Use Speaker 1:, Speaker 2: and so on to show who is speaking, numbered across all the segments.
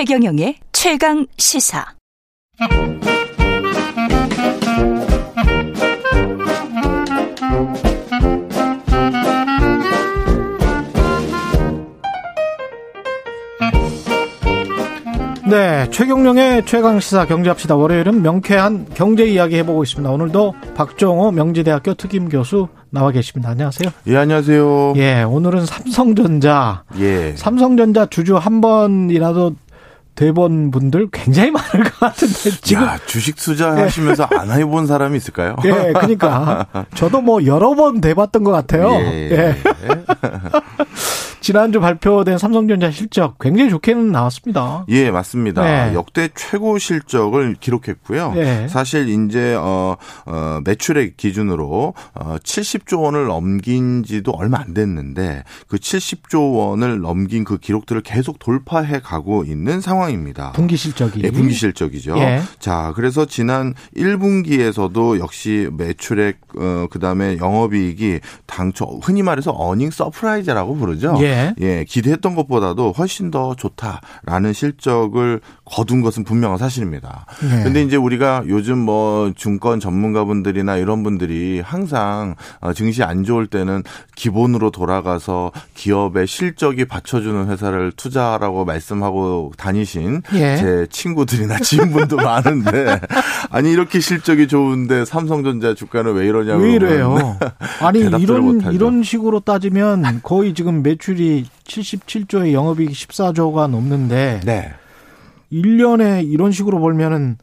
Speaker 1: 최경영의 최강 시사.
Speaker 2: 네, 최경령의 최강 시사 경제합시다. 월요일은 명쾌한 경제 이야기 해보고 있습니다. 오늘도 박종호 명지대학교 특임 교수 나와 계십니다. 안녕하세요.
Speaker 3: 예, 안녕하세요.
Speaker 2: 예, 오늘은 삼성전자.
Speaker 3: 예.
Speaker 2: 삼성전자 주주 한 번이라도 대본 분들 굉장히 많을 것 같은데 지금
Speaker 3: 야, 주식 투자 하시면서 안 해본 사람이 있을까요?
Speaker 2: 예, 그러니까 저도 뭐 여러 번 대봤던 것 같아요.
Speaker 3: 예.
Speaker 2: 예. 지난주 발표된 삼성전자 실적 굉장히 좋게는 나왔습니다.
Speaker 3: 예, 맞습니다.
Speaker 2: 네.
Speaker 3: 역대 최고 실적을 기록했고요.
Speaker 2: 네.
Speaker 3: 사실 이제 어, 어 매출액 기준으로 어 70조 원을 넘긴 지도 얼마 안 됐는데 그 70조 원을 넘긴 그 기록들을 계속 돌파해 가고 있는 상황입니다.
Speaker 2: 분기 실적이.
Speaker 3: 예, 분기 실적이죠.
Speaker 2: 예.
Speaker 3: 자, 그래서 지난 1분기에서도 역시 매출액 어 그다음에 영업이익이 당초 흔히 말해서 earning surprise라고 부르죠.
Speaker 2: 예.
Speaker 3: 예, 기대했던 것보다도 훨씬 더 좋다라는 실적을 거둔 것은 분명한 사실입니다.
Speaker 2: 예.
Speaker 3: 근데 이제 우리가 요즘 뭐 증권 전문가분들이나 이런 분들이 항상 어, 증시 안 좋을 때는 기본으로 돌아가서 기업의 실적이 받쳐주는 회사를 투자하라고 말씀하고 다니신
Speaker 2: 예.
Speaker 3: 제 친구들이나 지인분도 많은데 아니 이렇게 실적이 좋은데 삼성전자 주가는 왜 이러냐고
Speaker 2: 왜 이래요? 아니 이런. 이런 식으로 따지면 거의 지금 매출이 77조에 영업이익 14조가 넘는데
Speaker 3: 네.
Speaker 2: 1년에 이런 식으로 벌면은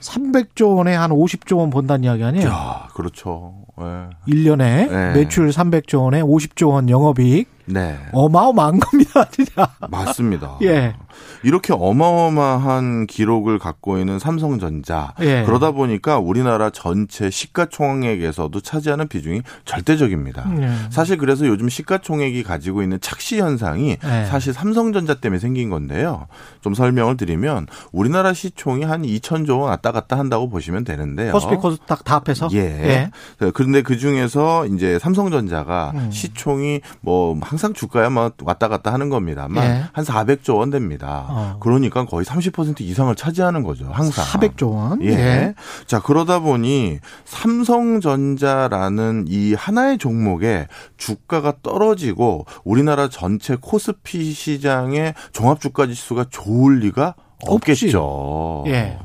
Speaker 2: 300조 원에 한 50조 원 번다는 이야기 아니에요?
Speaker 3: 야, 그렇죠. 네.
Speaker 2: 1년에
Speaker 3: 네.
Speaker 2: 매출 300조 원에 50조 원 영업이익
Speaker 3: 네.
Speaker 2: 어마어마한 겁니다, 진짜.
Speaker 3: 맞습니다.
Speaker 2: 예.
Speaker 3: 이렇게 어마어마한 기록을 갖고 있는 삼성전자.
Speaker 2: 예.
Speaker 3: 그러다 보니까 우리나라 전체 시가총액에서도 차지하는 비중이 절대적입니다.
Speaker 2: 예.
Speaker 3: 사실 그래서 요즘 시가총액이 가지고 있는 착시 현상이
Speaker 2: 예.
Speaker 3: 사실 삼성전자 때문에 생긴 건데요. 좀 설명을 드리면 우리나라 시총이 한 2천조 원 왔다 갔다 한다고 보시면 되는데요.
Speaker 2: 코스피 코스닥 다 합해서
Speaker 3: 예. 그런데 그 중에서 이제 삼성전자가
Speaker 2: 음.
Speaker 3: 시총이 뭐 항상 주가야 뭐 왔다 갔다 하는 겁니다만
Speaker 2: 예.
Speaker 3: 한 400조 원 됩니다.
Speaker 2: 어.
Speaker 3: 그러니까 거의 30% 이상을 차지하는 거죠. 항상.
Speaker 2: 400조 원.
Speaker 3: 예. 자, 그러다 보니 삼성전자라는 이 하나의 종목에 주가가 떨어지고 우리나라 전체 코스피 시장의 종합 주가 지수가 좋을 리가
Speaker 2: 없지.
Speaker 3: 없겠죠.
Speaker 2: 예.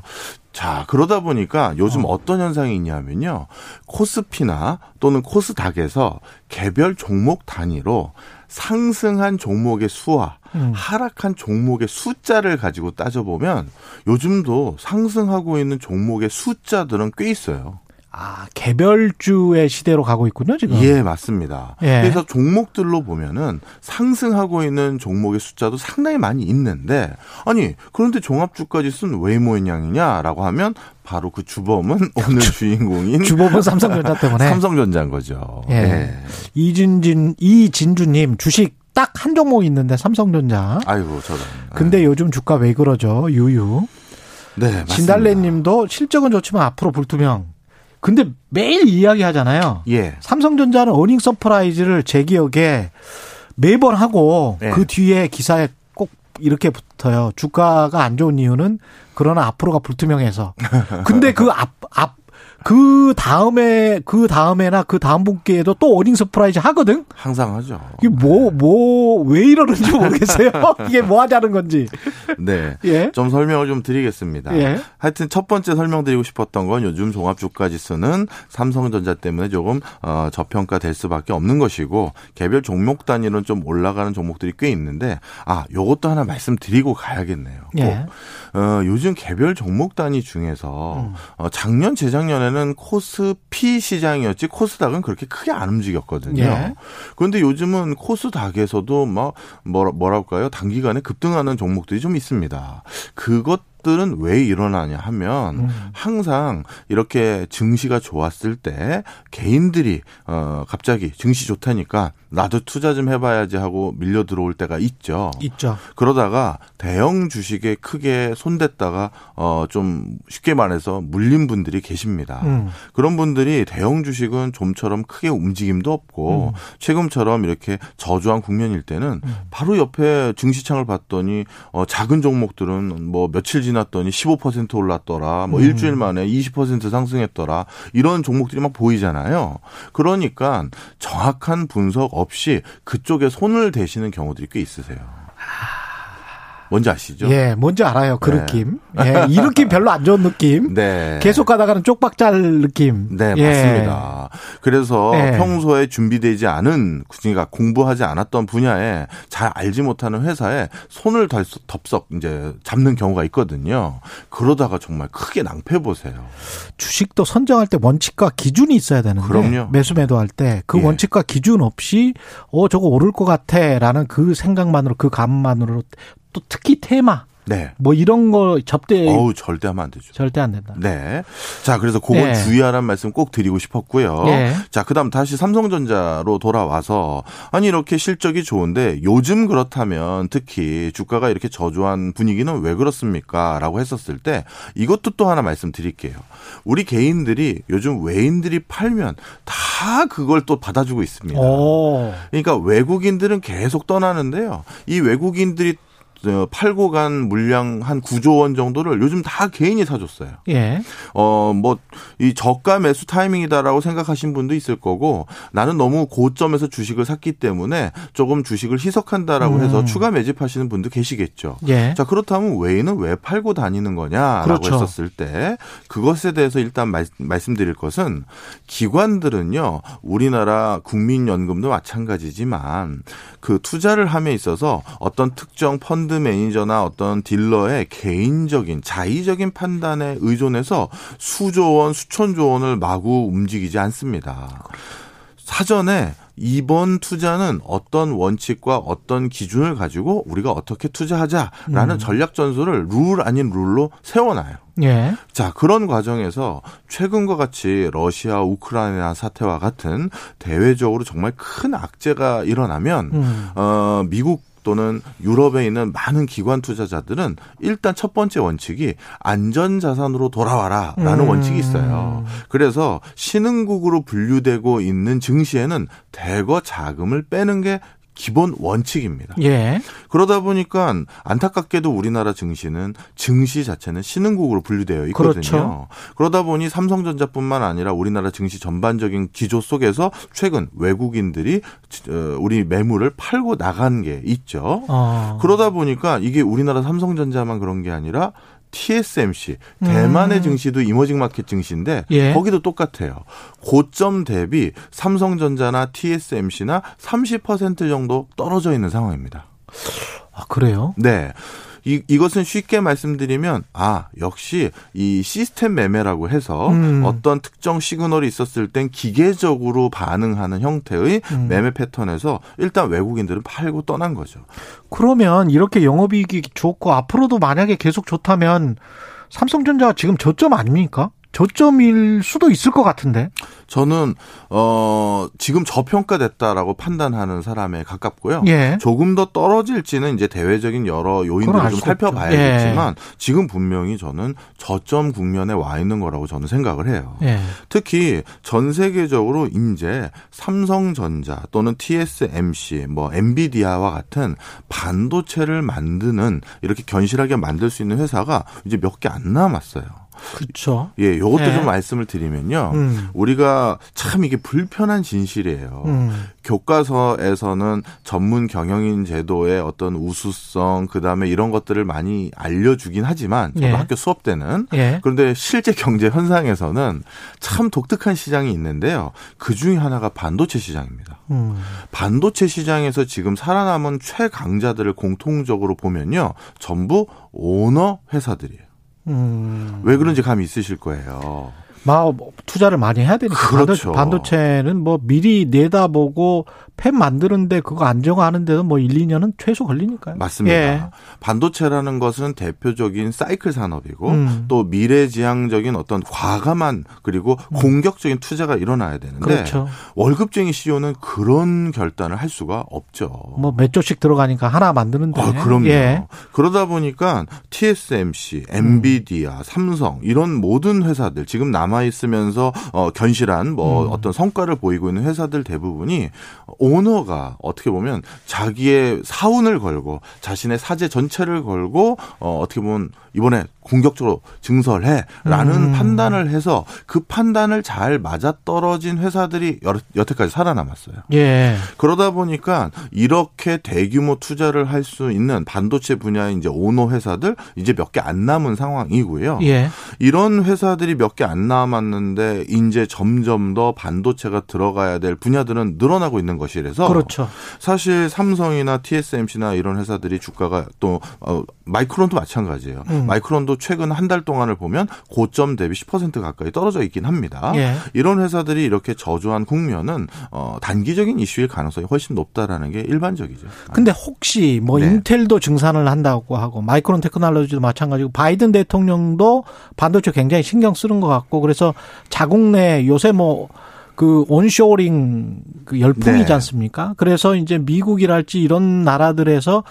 Speaker 3: 자, 그러다 보니까 요즘 어. 떤 현상이 있냐면요. 코스피나 또는 코스닥에서 개별 종목 단위로 상승한 종목의 수와
Speaker 2: 음.
Speaker 3: 하락한 종목의 숫자를 가지고 따져보면 요즘도 상승하고 있는 종목의 숫자들은 꽤 있어요.
Speaker 2: 아, 개별주의 시대로 가고 있군요, 지금.
Speaker 3: 예, 맞습니다.
Speaker 2: 예.
Speaker 3: 그래서 종목들로 보면은 상승하고 있는 종목의 숫자도 상당히 많이 있는데 아니 그런데 종합주가지수는 왜 모양이냐라고 하면 바로 그 주범은 오늘 주인공인
Speaker 2: 주법은 삼성전자 때문에.
Speaker 3: 삼성전자인 거죠.
Speaker 2: 예.
Speaker 3: 예.
Speaker 2: 이진진, 이진주님 주식 딱 한 종목 있는데 삼성전자.
Speaker 3: 아이고 저런.
Speaker 2: 근데 요즘 주가 왜 그러죠? 유유.
Speaker 3: 네, 맞습니다.
Speaker 2: 진달래님도 실적은 좋지만 앞으로 불투명. 근데 매일 이야기하잖아요.
Speaker 3: 예.
Speaker 2: 삼성전자는 earning surprise를 제 기억에 매번 하고
Speaker 3: 네.
Speaker 2: 그 뒤에 기사에 꼭 이렇게 붙어요. 주가가 안 좋은 이유는 그러나 앞으로가 불투명해서. 근데 그 앞, 앞, 그 다음에, 그 다음에나 그 다음 분기에도 또 earning surprise 하거든?
Speaker 3: 항상 하죠.
Speaker 2: 이게 뭐, 뭐, 왜 이러는지 모르겠어요. 이게 뭐 하자는 건지.
Speaker 3: 네.
Speaker 2: 예.
Speaker 3: 좀 설명을 좀 드리겠습니다.
Speaker 2: 예.
Speaker 3: 하여튼 첫 번째 설명드리고 싶었던 건 요즘 종합 주가 지수는 삼성전자 때문에 조금 어, 저평가될 수밖에 없는 것이고 개별 종목 단위로는 좀 올라가는 종목들이 꽤 있는데 아 요것도 하나 말씀드리고 가야겠네요. 꼭.
Speaker 2: 예.
Speaker 3: 어, 요즘 개별 종목 단위 중에서
Speaker 2: 음.
Speaker 3: 어, 작년 재작년에는 코스피 시장이었지 코스닥은 그렇게 크게 안 움직였거든요.
Speaker 2: 예.
Speaker 3: 그런데 요즘은 코스닥에서도 막 뭐라, 뭐랄까요 단기간에 급등하는 종목들이 좀 있습니다. 그것 것들은 왜 일어나냐 하면
Speaker 2: 음.
Speaker 3: 항상 이렇게 증시가 좋았을 때 개인들이 어 갑자기 증시 좋다니까 나도 투자 좀 해봐야지 하고 밀려 들어올 때가 있죠.
Speaker 2: 있죠.
Speaker 3: 그러다가 대형 주식에 크게 손댔다가 어 좀 쉽게 말해서 물린 분들이 계십니다.
Speaker 2: 음.
Speaker 3: 그런 분들이 대형 주식은 좀처럼 크게 움직임도 없고
Speaker 2: 음.
Speaker 3: 최근처럼 이렇게 저조한 국면일 때는 바로 옆에 증시창을 봤더니 어 작은 종목들은 뭐 며칠 지났더니 15% 올랐더라. 뭐
Speaker 2: 음.
Speaker 3: 일주일 만에 20% 상승했더라. 이런 종목들이 막 보이잖아요. 그러니까 정확한 분석 없이 그쪽에 손을 대시는 경우들이 꽤 있으세요. 뭔지 아시죠?
Speaker 2: 예, 뭔지 알아요. 그
Speaker 3: 네.
Speaker 2: 느낌. 예, 이 느낌 별로 안 좋은 느낌.
Speaker 3: 네.
Speaker 2: 계속 가다가는 쪽박잘 느낌.
Speaker 3: 네,
Speaker 2: 예.
Speaker 3: 맞습니다. 그래서
Speaker 2: 네.
Speaker 3: 평소에 준비되지 않은, 그러니까 공부하지 않았던 분야에 잘 알지 못하는 회사에 손을 덜- 덥석 이제 잡는 경우가 있거든요. 그러다가 정말 크게 낭패 보세요.
Speaker 2: 주식도 선정할 때 원칙과 기준이 있어야 되는데
Speaker 3: 그럼요.
Speaker 2: 매수 매도할 때그
Speaker 3: 예.
Speaker 2: 원칙과 기준 없이 어 저거 오를 것 같아라는 그 생각만으로 그 감만으로 또 특히 테마
Speaker 3: 네.
Speaker 2: 뭐 이런 거 접대
Speaker 3: 어우, 절대 하면 안 되죠.
Speaker 2: 절대 안 된다.
Speaker 3: 네. 자, 그래서 그건
Speaker 2: 네.
Speaker 3: 주의하라는 말씀 꼭 드리고 싶었고요.
Speaker 2: 네.
Speaker 3: 자, 그 다음 다시 삼성전자로 돌아와서, 아니, 이렇게 실적이 좋은데, 요즘 그렇다면 특히 주가가 이렇게 저조한 분위기는 왜 그렇습니까? 라고 했었을 때, 이것도 또 하나 말씀드릴게요. 우리 개인들이 요즘 외인들이 팔면 다 그걸 또 받아주고 있습니다.
Speaker 2: 오.
Speaker 3: 그러니까 외국인들은 계속 떠나는데요. 이 외국인들이 어, 팔고 간 물량 한 9조 원 정도를 요즘 다 개인이 사줬어요.
Speaker 2: 예.
Speaker 3: 어, 뭐, 이 저가 매수 타이밍이다라고 생각하신 분도 있을 거고, 나는 너무 고점에서 주식을 샀기 때문에 조금 주식을 희석한다라고
Speaker 2: 음.
Speaker 3: 해서 추가 매집하시는 분도 계시겠죠.
Speaker 2: 예.
Speaker 3: 자, 그렇다면 외인은 왜 팔고 다니는 거냐라고
Speaker 2: 그렇죠.
Speaker 3: 했었을 때, 그것에 대해서 일단 말, 말씀드릴 것은, 기관들은요, 우리나라 국민연금도 마찬가지지만, 그 투자를 함에 있어서 어떤 특정 펀드 매니저나 어떤 딜러의 개인적인 자의적인 판단에 의존해서 수조 원, 수천조 원을 마구 움직이지 않습니다. 사전에 이번 투자는 어떤 원칙과 어떤 기준을 가지고 우리가 어떻게 투자하자라는 전략 전술을 룰 아닌 룰로 세워놔요.
Speaker 2: 예.
Speaker 3: 자, 그런 과정에서 최근과 같이 러시아, 우크라이나 사태와 같은 대외적으로 정말 큰 악재가 일어나면
Speaker 2: 음.
Speaker 3: 어, 미국 또는 유럽에 있는 많은 기관 투자자들은 일단 첫 번째 원칙이 안전 자산으로 돌아와라라는
Speaker 2: 음.
Speaker 3: 원칙이 있어요. 그래서 신흥국으로 분류되고 있는 증시에는 대거 자금을 빼는 게 기본 원칙입니다.
Speaker 2: 예.
Speaker 3: 그러다 보니까 안타깝게도 우리나라 증시는 증시 자체는 신흥국으로 분류되어 있거든요.
Speaker 2: 그렇죠.
Speaker 3: 그러다 보니 삼성전자뿐만 아니라 우리나라 증시 전반적인 기조 속에서 최근 외국인들이 어, 우리 매물을 팔고 나간 게 있죠.
Speaker 2: 어.
Speaker 3: 그러다 보니까 이게 우리나라 삼성전자만 그런 게 아니라 TSMC 대만의
Speaker 2: 음.
Speaker 3: 증시도 이머징 마켓 증시인데
Speaker 2: 예.
Speaker 3: 거기도 똑같아요. 고점 대비 삼성전자나 TSMC나 30% 정도 떨어져 있는 상황입니다.
Speaker 2: 아, 그래요?
Speaker 3: 네. 이, 이것은 쉽게 말씀드리면, 아, 역시 이 시스템 매매라고 해서
Speaker 2: 음.
Speaker 3: 어떤 특정 시그널이 있었을 땐 기계적으로 반응하는 형태의
Speaker 2: 음.
Speaker 3: 매매 패턴에서 일단 외국인들은 팔고 떠난 거죠.
Speaker 2: 그러면 이렇게 영업이익이 좋고 앞으로도 만약에 계속 좋다면 삼성전자가 지금 저점 아닙니까? 저점일 수도 있을 것 같은데.
Speaker 3: 저는, 어, 지금 저평가됐다라고 판단하는 사람에 가깝고요.
Speaker 2: 예.
Speaker 3: 조금 더 떨어질지는 이제 대외적인 여러 요인들을
Speaker 2: 알
Speaker 3: 좀. 살펴봐야겠지만 지금 분명히 저는 저점 국면에 와 있는 거라고 저는 생각을 해요.
Speaker 2: 예.
Speaker 3: 특히 전 세계적으로 이제 삼성전자 또는 TSMC, 뭐 엔비디아와 같은 반도체를 만드는 이렇게 견실하게 만들 수 있는 회사가 이제 몇 개 안 남았어요.
Speaker 2: 그렇죠.
Speaker 3: 예, 요것도
Speaker 2: 네.
Speaker 3: 좀 말씀을 드리면요.
Speaker 2: 음.
Speaker 3: 우리가 참 이게 불편한 진실이에요.
Speaker 2: 음.
Speaker 3: 교과서에서는 전문 경영인 제도의 어떤 우수성, 그 다음에 이런 것들을 많이 알려주긴 하지만, 저도
Speaker 2: 예.
Speaker 3: 학교 수업 때는.
Speaker 2: 예.
Speaker 3: 그런데 실제 경제 현상에서는 참 독특한 시장이 있는데요. 그 중에 하나가 반도체 시장입니다.
Speaker 2: 음.
Speaker 3: 반도체 시장에서 지금 살아남은 최강자들을 공통적으로 보면요. 전부 오너 회사들이에요.
Speaker 2: 음.
Speaker 3: 왜 그런지 감이 있으실 거예요.
Speaker 2: 막 투자를 많이 해야 되니까
Speaker 3: 그렇죠.
Speaker 2: 반도체는 뭐 미리 내다보고 펜 만드는데 그거 안정하는데도 뭐 1, 2년은 최소 걸리니까요.
Speaker 3: 맞습니다.
Speaker 2: 예.
Speaker 3: 반도체라는 것은 대표적인 사이클 산업이고
Speaker 2: 음.
Speaker 3: 또 미래지향적인 어떤 과감한 그리고 공격적인 투자가 일어나야 되는데
Speaker 2: 음. 그렇죠.
Speaker 3: 월급쟁이 CEO는 그런 결단을 할 수가 없죠.
Speaker 2: 뭐 몇 조씩 들어가니까 하나 만드는데.
Speaker 3: 아, 그럼요.
Speaker 2: 예.
Speaker 3: 그러다 보니까 TSMC, 엔비디아, 삼성 이런 모든 회사들 지금 남아 있으면서 어, 견실한 뭐
Speaker 2: 음.
Speaker 3: 어떤 성과를 보이고 있는 회사들 대부분이 오너가 어떻게 보면 자기의 사운을 걸고 자신의 사제 전체를 걸고 어, 어떻게 보면 이번에 공격적으로 증설해라는
Speaker 2: 음.
Speaker 3: 판단을 해서 그 판단을 잘 맞아 떨어진 회사들이 여태까지 살아남았어요.
Speaker 2: 예.
Speaker 3: 그러다 보니까 이렇게 대규모 투자를 할 수 있는 반도체 분야의 이제 오너 회사들 이제 몇 개 안 남은 상황이고요.
Speaker 2: 예.
Speaker 3: 이런 회사들이 몇 개 안 남았는데 이제 점점 더 반도체가 들어가야 될 분야들은 늘어나고 있는 것이라서
Speaker 2: 그렇죠.
Speaker 3: 사실 삼성이나 TSMC나 이런 회사들이 주가가 또 어, 마이크론도 마찬가지예요.
Speaker 2: 음.
Speaker 3: 마이크론도 최근 한 달 동안을 보면 고점 대비 10% 가까이 떨어져 있긴 합니다.
Speaker 2: 예.
Speaker 3: 이런 회사들이 이렇게 저조한 국면은 어, 단기적인 이슈일 가능성이 훨씬 높다라는 게 일반적이죠.
Speaker 2: 근데 혹시 뭐
Speaker 3: 네.
Speaker 2: 인텔도 증산을 한다고 하고 마이크론 테크놀로지도 마찬가지고 바이든 대통령도 반도체 굉장히 신경 쓰는 것 같고 그래서 자국 내 요새 뭐그 온쇼링 그 열풍이지
Speaker 3: 네.
Speaker 2: 않습니까? 그래서 이제 미국이랄지 이런 나라들에서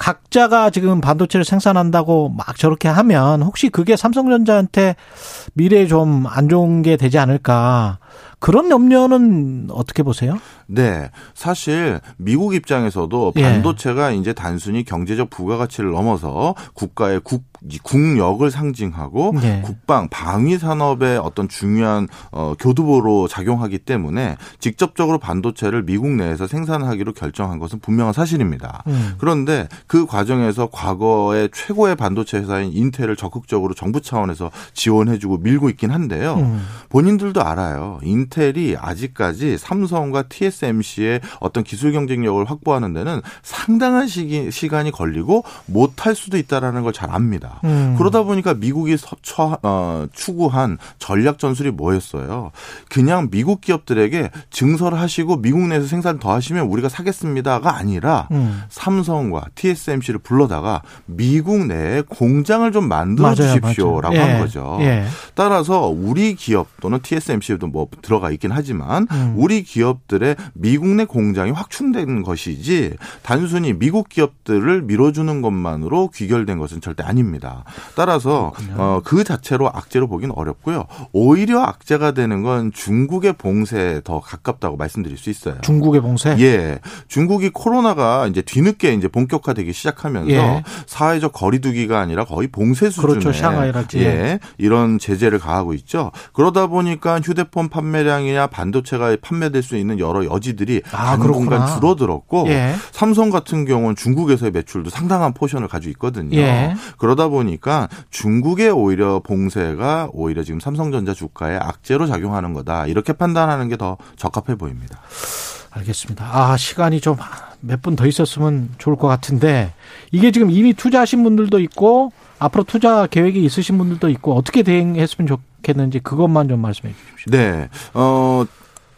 Speaker 2: 각자가 지금 반도체를 생산한다고 막 저렇게 하면 혹시 그게 삼성전자한테 미래에 좀 안 좋은 게 되지 않을까 그런 염려는 어떻게 보세요?
Speaker 3: 네. 사실 미국 입장에서도
Speaker 2: 예.
Speaker 3: 반도체가 이제 단순히 경제적 부가가치를 넘어서 국가의 국, 국력을 상징하고
Speaker 2: 예.
Speaker 3: 국방, 방위 산업의 어떤 중요한 어, 교두보로 작용하기 때문에 직접적으로 반도체를 미국 내에서 생산하기로 결정한 것은 분명한 사실입니다.
Speaker 2: 음.
Speaker 3: 그런데 그 과정에서 과거의 최고의 반도체 회사인 인텔을 적극적으로 정부 차원에서 지원해주고 밀고 있긴 한데요.
Speaker 2: 음.
Speaker 3: 본인들도 알아요. 인텔이 아직까지 삼성과 TSMC의 어떤 기술 경쟁력을 확보하는 데는 상당한 시기, 시간이 걸리고 못할 수도 있다라는 걸 잘 압니다.
Speaker 2: 음.
Speaker 3: 그러다 보니까 미국이 서- 처- 어, 추구한 전략 전술이 뭐였어요? 그냥 미국 기업들에게 증설하시고 미국 내에서 생산 더 하시면 우리가 사겠습니다가 아니라
Speaker 2: 음.
Speaker 3: 삼성과 TSMC를 불러다가 미국 내에 공장을 좀 만들어
Speaker 2: 맞아요,
Speaker 3: 주십시오라고
Speaker 2: 맞아요.
Speaker 3: 한
Speaker 2: 예.
Speaker 3: 거죠.
Speaker 2: 예.
Speaker 3: 따라서 우리 기업 또는 TSMC도 뭐 들어가 있긴 하지만
Speaker 2: 음.
Speaker 3: 우리 기업들의 미국 내 공장이 확충된 것이지 단순히 미국 기업들을 밀어주는 것만으로 귀결된 것은 절대 아닙니다. 따라서 어, 그 자체로 악재로 보기는 어렵고요. 오히려 악재가 되는 건 중국의 봉쇄에 더 가깝다고 말씀드릴 수 있어요.
Speaker 2: 중국의 봉쇄.
Speaker 3: 예. 중국이 코로나가 이제 뒤늦게 이제 본격화되기 시작하면서
Speaker 2: 예.
Speaker 3: 사회적 거리두기가 아니라 거의 봉쇄 수준의
Speaker 2: 그렇죠.
Speaker 3: 예. 이런 제재를 가하고 있죠. 그러다 보니까 휴대폰 판매량이나 반도체가 판매될 수 있는 여러 여지들이
Speaker 2: 아,
Speaker 3: 당분간. 줄어들었고
Speaker 2: 예.
Speaker 3: 삼성 같은 경우는 중국에서의 매출도 상당한 포션을 가지고 있거든요.
Speaker 2: 예.
Speaker 3: 그러다 보니까 중국의 오히려 봉쇄가 오히려 지금 삼성전자 주가에 악재로 작용하는 거다. 이렇게 판단하는 게 더 적합해 보입니다.
Speaker 2: 알겠습니다. 아, 시간이 좀 몇 분 더 있었으면 좋을 것 같은데 이게 지금 이미 투자하신 분들도 있고 앞으로 투자 계획이 있으신 분들도 있고 어떻게 대응했으면 좋겠는지 그것만 좀 말씀해 주십시오.
Speaker 3: 네. 어,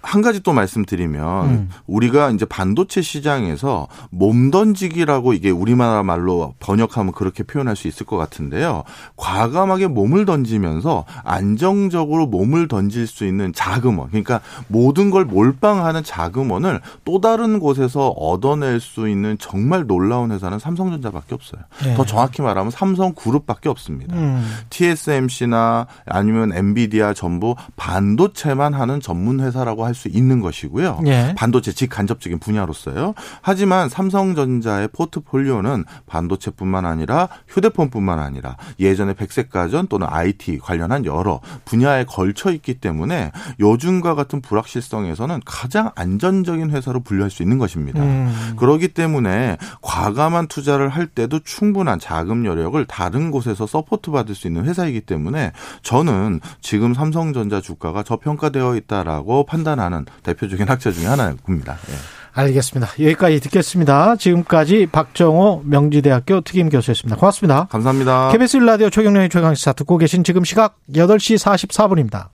Speaker 3: 한 가지 또 말씀드리면
Speaker 2: 음.
Speaker 3: 우리가 이제 반도체 시장에서 몸 던지기라고 이게 우리나라 말로 번역하면 그렇게 표현할 수 있을 것 같은데요. 과감하게 몸을 던지면서 안정적으로 몸을 던질 수 있는 자금원. 그러니까 모든 걸 몰빵하는 자금원을 또 다른 곳에서 얻어낼 수 있는 정말 놀라운 회사는 삼성전자밖에 없어요.
Speaker 2: 네.
Speaker 3: 더 정확히 말하면 삼성그룹밖에 없습니다.
Speaker 2: 음.
Speaker 3: TSMC나 아니면 엔비디아 전부 반도체만 하는 전문 회사라고 할수 있는 것이고요.
Speaker 2: 예.
Speaker 3: 반도체 직간접적인 분야로서요. 하지만 삼성전자의 포트폴리오는 반도체뿐만 아니라 휴대폰뿐만 아니라 예전에 백색 가전 또는 IT 관련한 여러 분야에 걸쳐 있기 때문에 요즘과 같은 불확실성에서는 가장 안전적인 회사로 분류할 수 있는 것입니다.
Speaker 2: 음.
Speaker 3: 그렇기 때문에 과감한 투자를 할 때도 충분한 자금 여력을 다른 곳에서 support 받을 수 있는 회사이기 때문에 저는 지금 삼성전자 주가가 저평가되어 있다라고 판단하는 대표적인 학자 중에 하나입니다. 예.
Speaker 2: 알겠습니다. 여기까지 듣겠습니다. 지금까지 박정호 명지대학교 특임 교수였습니다. 고맙습니다.
Speaker 3: 감사합니다.
Speaker 2: KBS 라디오 최경영의 최강시사 듣고 계신 지금 시각 8시 44분입니다.